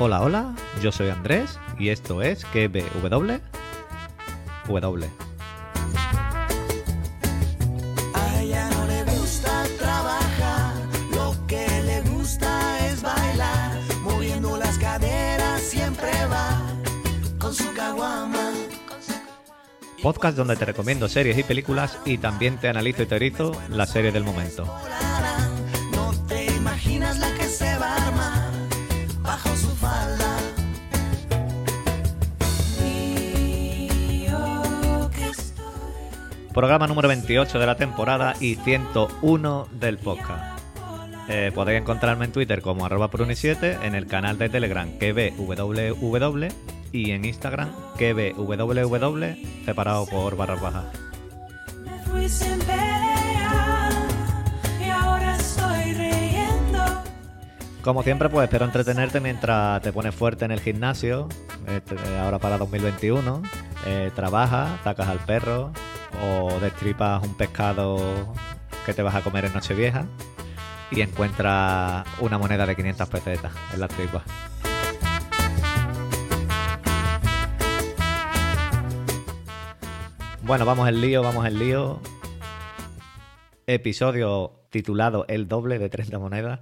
Hola, hola, yo soy Andrés y esto es KBW. W. A ella no le gusta trabajar, lo que le gusta es bailar, moviendo las caderas siempre va con su caguama. Podcast donde te recomiendo series y películas y también te analizo y teorizo la serie del momento. Programa número 28 de la temporada y 101 del podcast. Eh, podéis encontrarme en Twitter como arroba pruni7, en el canal de Telegram kvww y en Instagram kvww separado por barras bajas. Me fui sin pelear y ahora estoy riendo. Como siempre, pues espero entretenerte mientras te pones fuerte en el gimnasio, este, ahora para 2021, eh, trabajas, sacas al perro o destripas un pescado que te vas a comer en Nochevieja y encuentras una moneda de 500 pesetas en las tripas. Bueno, vamos al lío, vamos al lío. Episodio titulado El doble de 30 monedas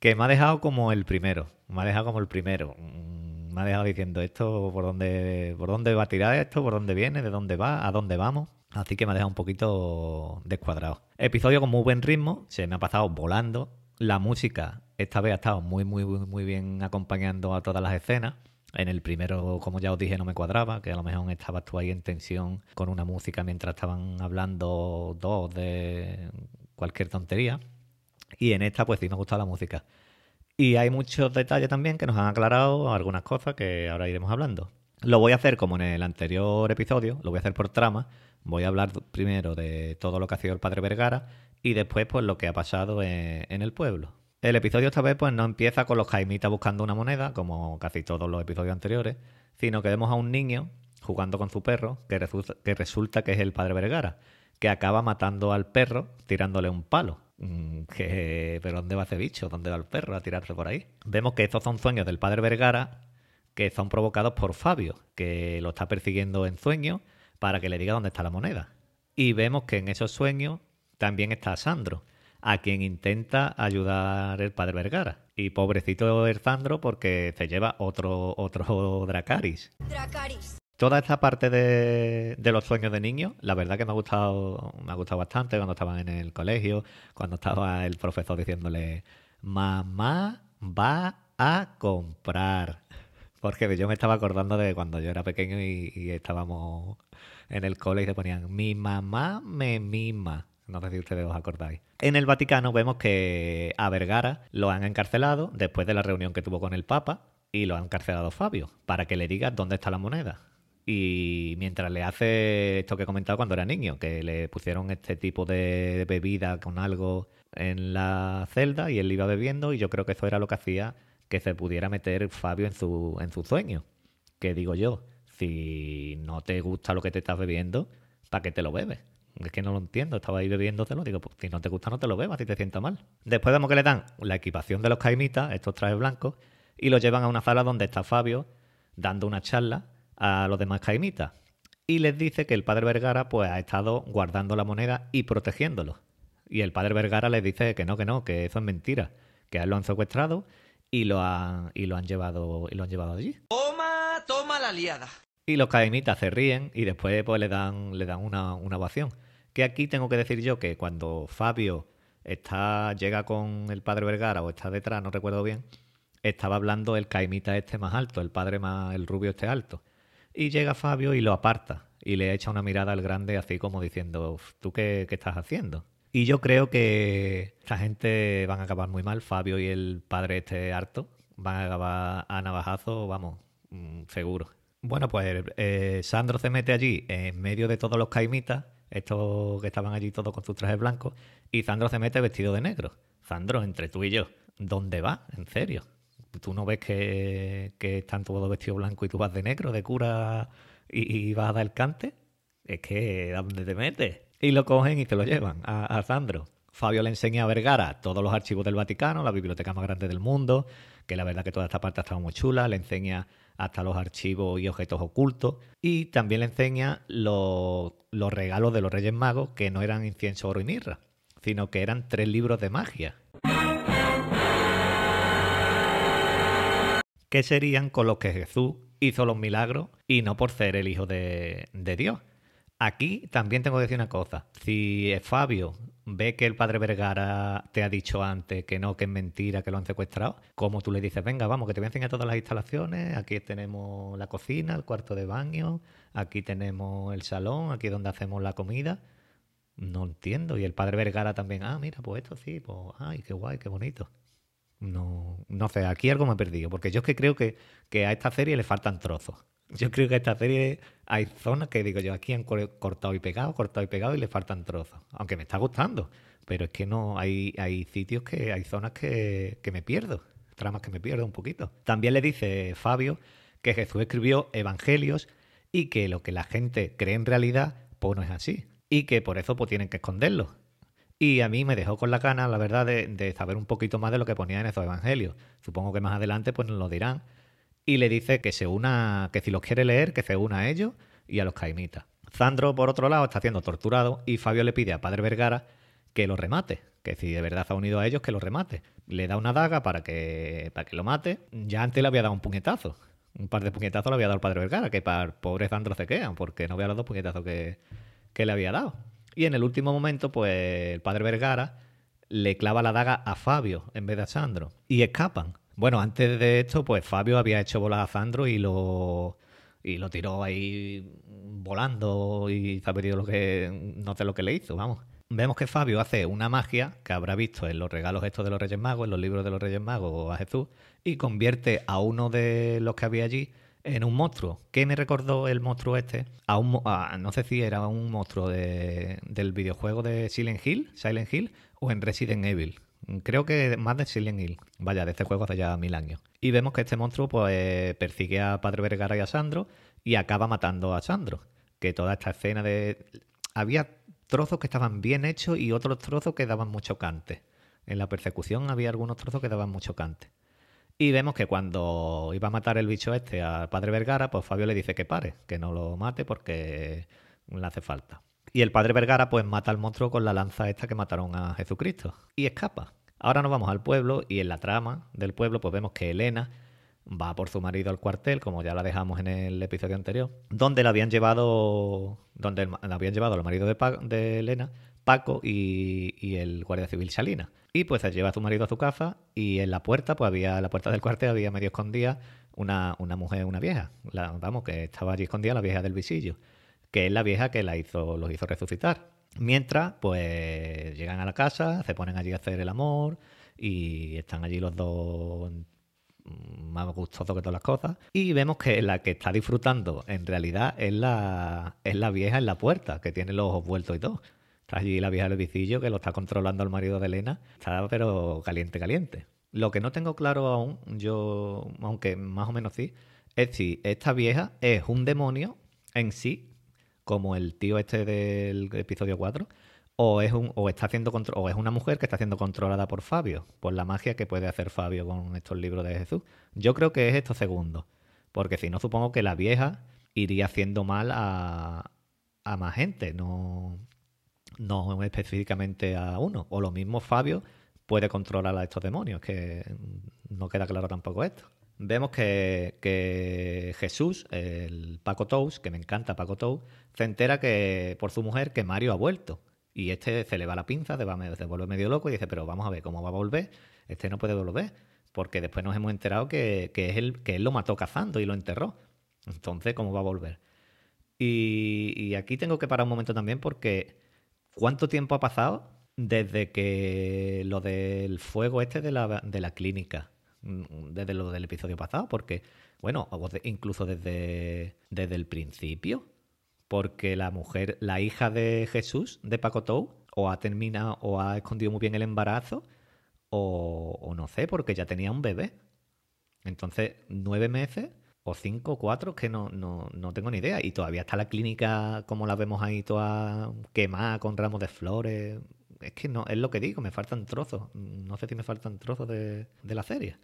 que me ha dejado como el primero. Me ha dejado como el primero. Mm, Me ha dejado diciendo esto, por dónde, por dónde va a tirar esto, por dónde viene, de dónde va, a dónde vamos. Así que me ha dejado un poquito descuadrado. Episodio con muy buen ritmo, se me ha pasado volando. La música esta vez ha estado muy, muy, muy, bien acompañando a todas las escenas. En el primero, como ya os dije, no me cuadraba, que a lo mejor estabas tú ahí en tensión con una música mientras estaban hablando dos de cualquier tontería. Y en esta, pues sí me ha gustado la música. Y hay muchos detalles también que nos han aclarado algunas cosas que ahora iremos hablando. Lo voy a hacer como en el anterior episodio, lo voy a hacer por trama. Voy a hablar primero de todo lo que ha sido el padre Vergara y después pues lo que ha pasado en, el pueblo. El episodio esta vez pues no empieza con los jaimitas buscando una moneda, como casi todos los episodios anteriores, sino que vemos a un niño jugando con su perro, que resulta que, resulta que es el padre Vergara, que acaba matando al perro tirándole un palo. Mm, Que, ¿Pero dónde va ese bicho? ¿Dónde va el perro a tirarse por ahí? Vemos que estos son sueños del padre Vergara que son provocados por Fabio, que lo está persiguiendo en sueños para que le diga dónde está la moneda. Y vemos que en esos sueños también está Sandro, a quien intenta ayudar el padre Vergara. Y pobrecito el Sandro porque se lleva otro, otro Dracaris. Toda esta parte de, de los sueños de niños, la verdad que me ha gustado, me ha gustado bastante cuando estaban en el colegio, cuando estaba el profesor diciéndole, mamá va a comprar. Porque yo me estaba acordando de cuando yo era pequeño y, estábamos en el cole y se ponían, mi mamá me mima. No sé si ustedes os acordáis. En el Vaticano vemos que a Vergara lo han encarcelado después de la reunión que tuvo con el Papa y lo ha encarcelado Fabio para que le diga dónde está la moneda. Y mientras le hace esto que he comentado cuando era niño, que le pusieron este tipo de bebida con algo en la celda y él iba bebiendo y yo creo que eso era lo que hacía que se pudiera meter Fabio en su, en su sueño. Que digo yo, si no te gusta lo que te estás bebiendo, ¿para qué te lo bebes? Es que no lo entiendo, estaba ahí bebiéndotelo, digo, pues si no te gusta no te lo bebas, si te sienta mal. Después vemos que le dan la equipación de los caimitas, estos trajes blancos, y los llevan a una sala donde está Fabio dando una charla a los demás caimitas. Y les dice que el padre Vergara pues ha estado guardando la moneda y protegiéndolo. Y el padre Vergara les dice que no, que no, que eso es mentira, que a lo han secuestrado y lo han, y lo han llevado y lo han llevado allí. Toma, toma la liada. Y los caimitas se ríen y después pues le dan, le dan una, una ovación. Que aquí tengo que decir yo que cuando Fabio está, llega con el padre Vergara o está detrás, no recuerdo bien, estaba hablando el caimita este más alto, el padre más, el rubio este alto. Y llega Fabio y lo aparta y le echa una mirada al grande así como diciendo, "Uf, ¿tú qué, qué estás haciendo? Y yo creo que esta gente van a acabar muy mal, Fabio y el padre este harto, van a acabar a navajazo, vamos, mm, seguro. Bueno, pues eh, Sandro se mete allí en medio de todos los caimitas, estos que estaban allí todos con sus trajes blancos, y Sandro se mete vestido de negro. Sandro, entre tú y yo, ¿dónde vas? En serio. ¿Tú no ves que, están todos vestidos blancos y tú vas de negro, de cura, y, y vas a dar el cante? Es que, ¿a dónde te metes? Y lo cogen y te lo llevan a, Sandro. Fabio le enseña a Vergara todos los archivos del Vaticano, la biblioteca más grande del mundo, que la verdad que toda esta parte ha muy chula, le enseña hasta los archivos y objetos ocultos y también le enseña los, los regalos de los Reyes Magos que no eran incienso, oro y mirra, sino que eran tres libros de magia. Que serían con los que Jesús hizo los milagros y no por ser el hijo de Dios. Aquí también tengo que decir una cosa. Si Fabio ve que el padre Vergara te ha dicho antes que no, que es mentira, que lo han secuestrado, como tú le dices, venga, vamos, que te voy a enseñar todas las instalaciones, aquí tenemos la cocina, el cuarto de baño, aquí tenemos el salón, aquí es donde hacemos la comida. No entiendo. Y el padre Vergara también, ah, mira, pues esto sí, pues, ay, qué guay, qué bonito. No, no sé, aquí algo me he perdido, porque yo es que creo que, que a esta serie le faltan trozos. Yo creo que esta serie hay zonas que digo yo, aquí han cor- cortado y pegado, cortado y pegado y le faltan trozos. Aunque me está gustando, pero es que no, hay, hay sitios que, hay zonas que, que me pierdo, tramas que me pierdo un poquito. También le dice Fabio que Jesús escribió evangelios y que lo que la gente cree en realidad, pues no es así. Y que por eso pues tienen que esconderlo. Y a mí me dejó con la gana, la verdad, de, de saber un poquito más de lo que ponía en esos evangelios. Supongo que más adelante pues nos lo dirán. Y le dice que se una, que si los quiere leer, que se una a ellos y a los caimitas. Zandro, por otro lado, está siendo torturado y Fabio le pide a Padre Vergara que lo remate. Que si de verdad se ha unido a ellos, que lo remate. Le da una daga para que, para que lo mate. Ya antes le había dado un puñetazo. Un par de puñetazos le había dado el Padre Vergara, que para el pobre Zandro se quedan, porque no vea los dos puñetazos que, que le había dado. Y en el último momento, pues el padre Vergara le clava la daga a Fabio en vez de a Sandro y escapan. Bueno, antes de esto, pues Fabio había hecho volar a Sandro y lo, y lo tiró ahí volando y lo que. No sé lo que le hizo, vamos. Vemos que Fabio hace una magia que habrá visto en los regalos estos de los Reyes Magos, en los libros de los Reyes Magos a Jesús, y convierte a uno de los que había allí en un monstruo. ¿Qué me recordó el monstruo este? A un, a- no sé si era un monstruo de- del videojuego de Silent Hill, Silent Hill, o en Resident Evil. Creo que más de Silent Hill. Vaya, de este juego hace ya mil años. Y vemos que este monstruo pues persigue a Padre Vergara y a Sandro y acaba matando a Sandro. Que toda esta escena de... Había trozos que estaban bien hechos y otros trozos que daban mucho cante. En la persecución había algunos trozos que daban mucho cante. Y vemos que cuando iba a matar el bicho este al padre Vergara, pues Fabio le dice que pare, que no lo mate porque le hace falta. Y el padre Vergara pues mata al monstruo con la lanza esta que mataron a Jesucristo y escapa. Ahora nos vamos al pueblo y en la trama del pueblo pues vemos que Elena va por su marido al cuartel, como ya la dejamos en el episodio anterior, donde la habían llevado, donde la habían llevado al marido de, Elena, Paco y, y el guardia civil Salina. Y pues se lleva a su marido a su casa y en la puerta, pues había, la puerta del cuartel había medio escondida una, una mujer, una vieja. La- vamos, que estaba allí escondida la vieja del visillo, que es la vieja que la hizo, los hizo resucitar. Mientras, pues llegan a la casa, se ponen allí a hacer el amor y están allí los dos mm, más gustosos que todas las cosas. Y vemos que la que está disfrutando en realidad es la, es la vieja en la puerta, que tiene los ojos vueltos y todo. Está allí la vieja del vicillo que lo está controlando el marido de Elena. Está pero caliente, caliente. Lo que no tengo claro aún, yo, aunque más o menos sí, es si esta vieja es un demonio en sí, como el tío este del episodio 4, o es, un, o está haciendo o es una mujer que está siendo controlada por Fabio, por la magia que puede hacer Fabio con estos libros de Jesús. Yo creo que es esto segundo, porque si no supongo que la vieja iría haciendo mal a, a más gente, no, no específicamente a uno. O lo mismo Fabio puede controlar a estos demonios, que no queda claro tampoco esto. Vemos que, que Jesús, el Paco Tous, que me encanta Paco Tous, se entera que por su mujer que Mario ha vuelto. Y este se le va la pinza, se, va, se vuelve medio loco y dice, pero vamos a ver cómo va a volver. Este no puede volver. Porque después nos hemos enterado que, que que él lo mató cazando y lo enterró. Entonces, ¿cómo va a volver? Y, y aquí tengo que parar un momento también porque ¿cuánto tiempo ha pasado desde que lo del fuego este de la, de la clínica? Mm, Desde lo del episodio pasado, porque, bueno, incluso desde, desde el principio, porque la mujer, la hija de Jesús, de Pacotou, o ha terminado, o ha escondido muy bien el embarazo, o, o no sé, porque ya tenía un bebé. Entonces, nueve meses o cinco o cuatro, que no, no, no tengo ni idea. Y todavía está la clínica, como la vemos ahí, toda quemada con ramos de flores. Es que no, es lo que digo, me faltan trozos. No sé si me faltan trozos de, de la serie.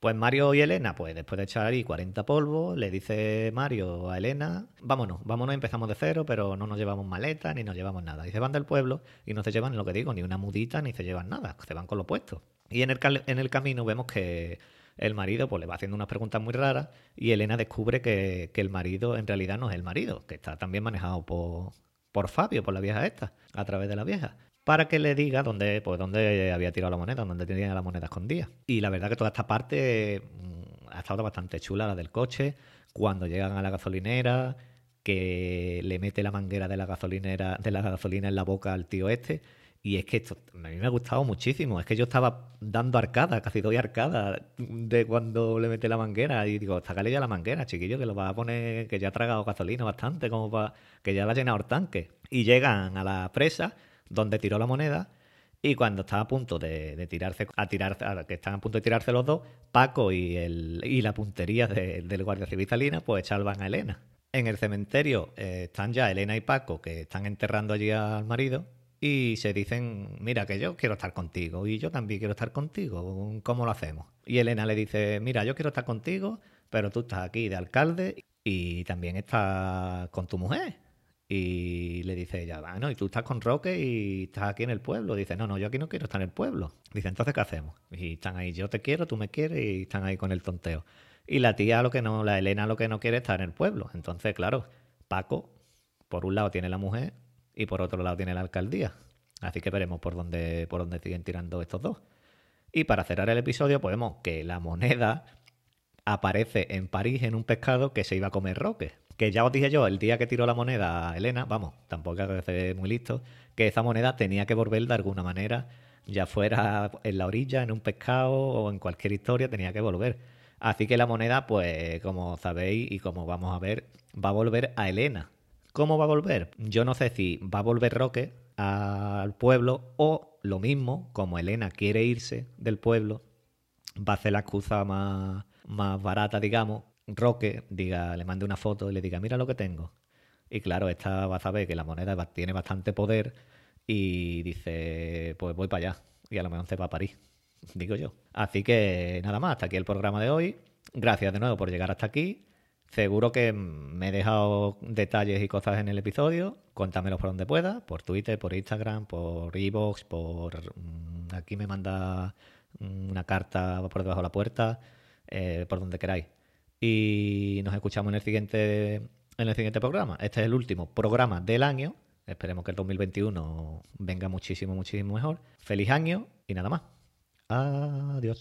Pues Mario y Elena, pues después de echar ahí 40 polvos, le dice Mario a Elena, vámonos, vámonos, empezamos de cero, pero no nos llevamos maletas ni nos llevamos nada. Y se van del pueblo y no se llevan, lo que digo, ni una mudita ni se llevan nada, se van con lo puesto. Y en el, en el camino vemos que el marido pues le va haciendo unas preguntas muy raras y Elena descubre que, que el marido en realidad no es el marido, que está también manejado por, por Fabio, por la vieja esta, a través de la vieja, para que le diga dónde, pues, dónde había tirado la moneda, dónde tenía la moneda escondida. Y la verdad que toda esta parte mm, ha estado bastante chula, la del coche, cuando llegan a la gasolinera, que le mete la manguera de la gasolinera, de la gasolina en la boca al tío este. Y es que esto a mí me ha gustado muchísimo. Es que yo estaba dando arcada, casi doy arcada de cuando le mete la manguera. Y digo, sácale ya la manguera, chiquillo, que lo va a poner, que ya ha tragado gasolina bastante, como para que ya la ha llenado el tanque. Y llegan a la presa donde tiró la moneda. Y cuando está a punto de, tirarse, a tirarse, a- que están a punto de tirarse los dos, Paco y, el, y la puntería de- del Guardia Civil Salina, pues salvan a Elena. En el cementerio eh, están ya Elena y Paco, que están enterrando allí al marido, y se dicen, mira, que yo quiero estar contigo, y yo también quiero estar contigo, ¿cómo lo hacemos? Y Elena le dice, mira, yo quiero estar contigo, pero tú estás aquí de alcalde y también estás con tu mujer. Y le dice ella, bueno, y tú estás con Roque y estás aquí en el pueblo. Dice, no, no, yo aquí no quiero estar en el pueblo. Dice, entonces, ¿qué hacemos? Y están ahí, yo te quiero, tú me quieres, y están ahí con el tonteo. Y la tía lo que no, la Elena lo que no quiere es estar en el pueblo. Entonces, claro, Paco, por un lado tiene la mujer y por otro lado tiene la alcaldía. Así que veremos por dónde, por dónde siguen tirando estos dos. Y para cerrar el episodio, podemos que la moneda aparece en París en un pescado que se iba a comer Roque. Que ya os dije yo, el día que tiró la moneda a Elena, vamos, tampoco hay que ser muy listo, que esa moneda tenía que volver de alguna manera, ya fuera en la orilla, en un pescado o en cualquier historia, tenía que volver. Así que la moneda, pues como sabéis y como vamos a ver, va a volver a Elena. ¿Cómo va a volver? Yo no sé si va a volver Roque al pueblo o lo mismo, como Elena quiere irse del pueblo, va a hacer la excusa más, más barata, digamos, Roque diga, le mande una foto y le diga, mira lo que tengo. Y claro, esta va a saber que la moneda tiene bastante poder y dice, pues voy para allá. Y a lo mejor se va a París, digo yo. Así que nada más, hasta aquí el programa de hoy. Gracias de nuevo por llegar hasta aquí. Seguro que me he dejado detalles y cosas en el episodio. Cuéntamelos por donde pueda, por Twitter, por Instagram, por Evox, por... mm, Aquí me manda mm, una carta por debajo de la puerta, eh, por donde queráis. Y nos escuchamos en el siguiente en el siguiente programa. Este es el último programa del año. Esperemos que el 2021 venga muchísimo, muchísimo mejor. Feliz año y nada más. Adiós.